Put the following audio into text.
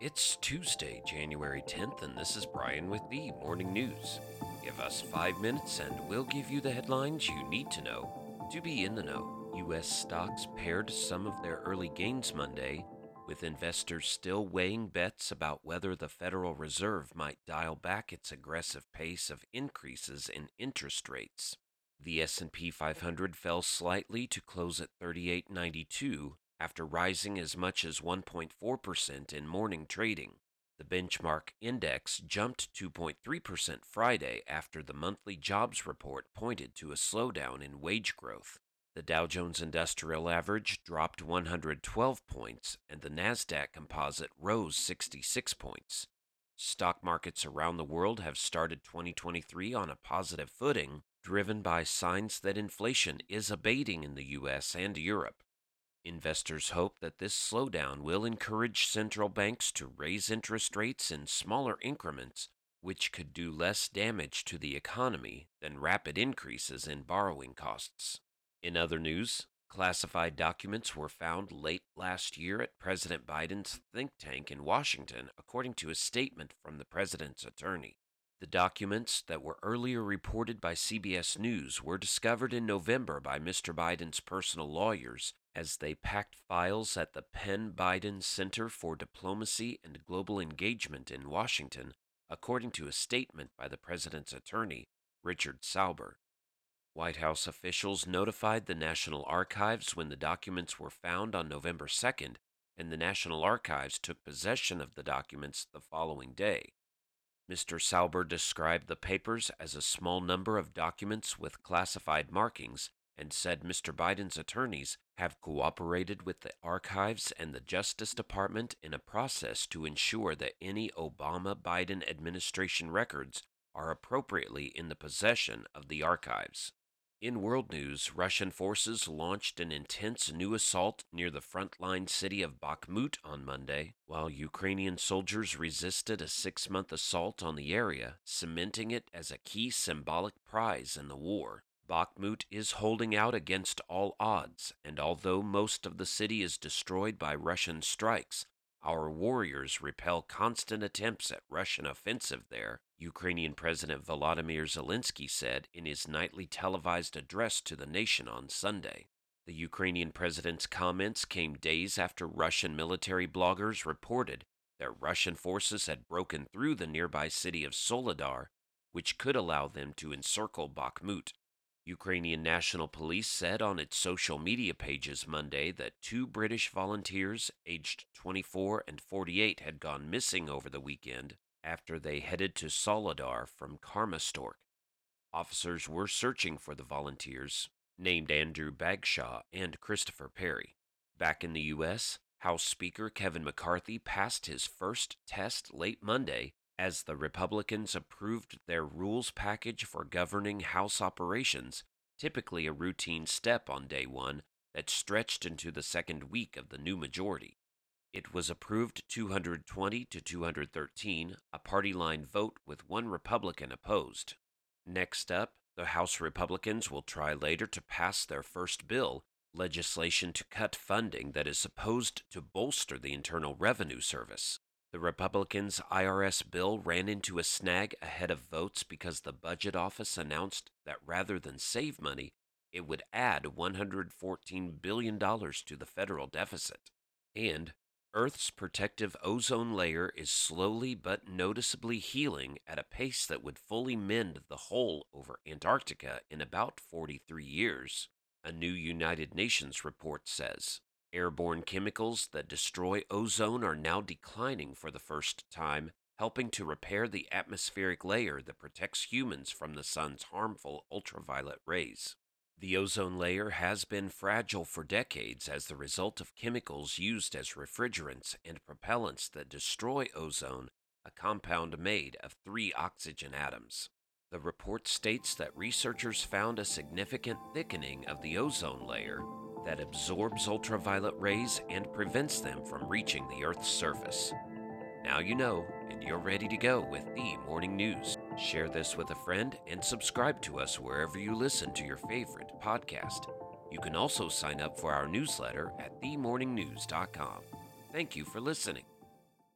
It's Tuesday, January 10th, and this is Brian with the Morning News. Give us five minutes and we'll give you the headlines you need to know to be in the know. U.S. stocks pared some of their early gains Monday, with investors still weighing bets about whether the Federal Reserve might dial back its aggressive pace of increases in interest rates. The S&P 500 fell slightly to close at 3892 after rising as much as 1.4% in morning trading. The benchmark index jumped 2.3% Friday after the monthly jobs report pointed to a slowdown in wage growth. The Dow Jones Industrial Average dropped 112 points and the Nasdaq Composite rose 66 points. Stock markets around the world have started 2023 on a positive footing, driven by signs that inflation is abating in the US and Europe. Investors hope that this slowdown will encourage central banks to raise interest rates in smaller increments, which could do less damage to the economy than rapid increases in borrowing costs. In other news, classified documents were found late last year at President Biden's think tank in Washington, according to a statement from the president's attorney. The documents that were earlier reported by CBS News were discovered in November by Mr. Biden's personal lawyers as they packed files at the Penn Biden Center for Diplomacy and Global Engagement in Washington, according to a statement by the president's attorney, Richard Sauber. White House officials notified the National Archives when the documents were found on November 2nd, and the National Archives took possession of the documents the following day. Mr. Sauber described the papers as a small number of documents with classified markings and said Mr. Biden's attorneys have cooperated with the archives and the Justice Department in a process to ensure that any Obama Biden administration records are appropriately in the possession of the archives. In world news, Russian forces launched an intense new assault near the frontline city of Bakhmut on Monday, while Ukrainian soldiers resisted a six month assault on the area, cementing it as a key symbolic prize in the war. Bakhmut is holding out against all odds, and although most of the city is destroyed by Russian strikes, our warriors repel constant attempts at Russian offensive there, Ukrainian President Volodymyr Zelensky said in his nightly televised address to the nation on Sunday. The Ukrainian president's comments came days after Russian military bloggers reported that Russian forces had broken through the nearby city of Soledar, which could allow them to encircle Bakhmut. Ukrainian National Police said on its social media pages Monday that two British volunteers aged 24 and 48 had gone missing over the weekend after they headed to Soledar from Kramatorsk. Officers were searching for the volunteers, named Andrew Bagshaw and Christopher Perry. Back in the U.S., House Speaker Kevin McCarthy passed his first test late Monday as the Republicans approved their rules package for governing House operations, typically a routine step on day one that stretched into the second week of the new majority. It was approved 220 to 213, a party line vote with one Republican opposed. Next up, the House Republicans will try later to pass their first bill, legislation to cut funding that is supposed to bolster the Internal Revenue Service. The Republicans' IRS bill ran into a snag ahead of votes because the Budget Office announced that rather than save money, it would add $114 billion to the federal deficit. And Earth's protective ozone layer is slowly but noticeably healing at a pace that would fully mend the hole over Antarctica in about 43 years, a new United Nations report says. Airborne chemicals that destroy ozone are now declining for the first time, helping to repair the atmospheric layer that protects humans from the sun's harmful ultraviolet rays. The ozone layer has been fragile for decades as the result of chemicals used as refrigerants and propellants that destroy ozone, a compound made of three oxygen atoms. The report states that researchers found a significant thickening of the ozone layer that absorbs ultraviolet rays and prevents them from reaching the Earth's surface. Now you know, and you're ready to go with the morning news. Share this with a friend and subscribe to us wherever you listen to your favorite podcast. You can also sign up for our newsletter at themorningnews.com. Thank you for listening.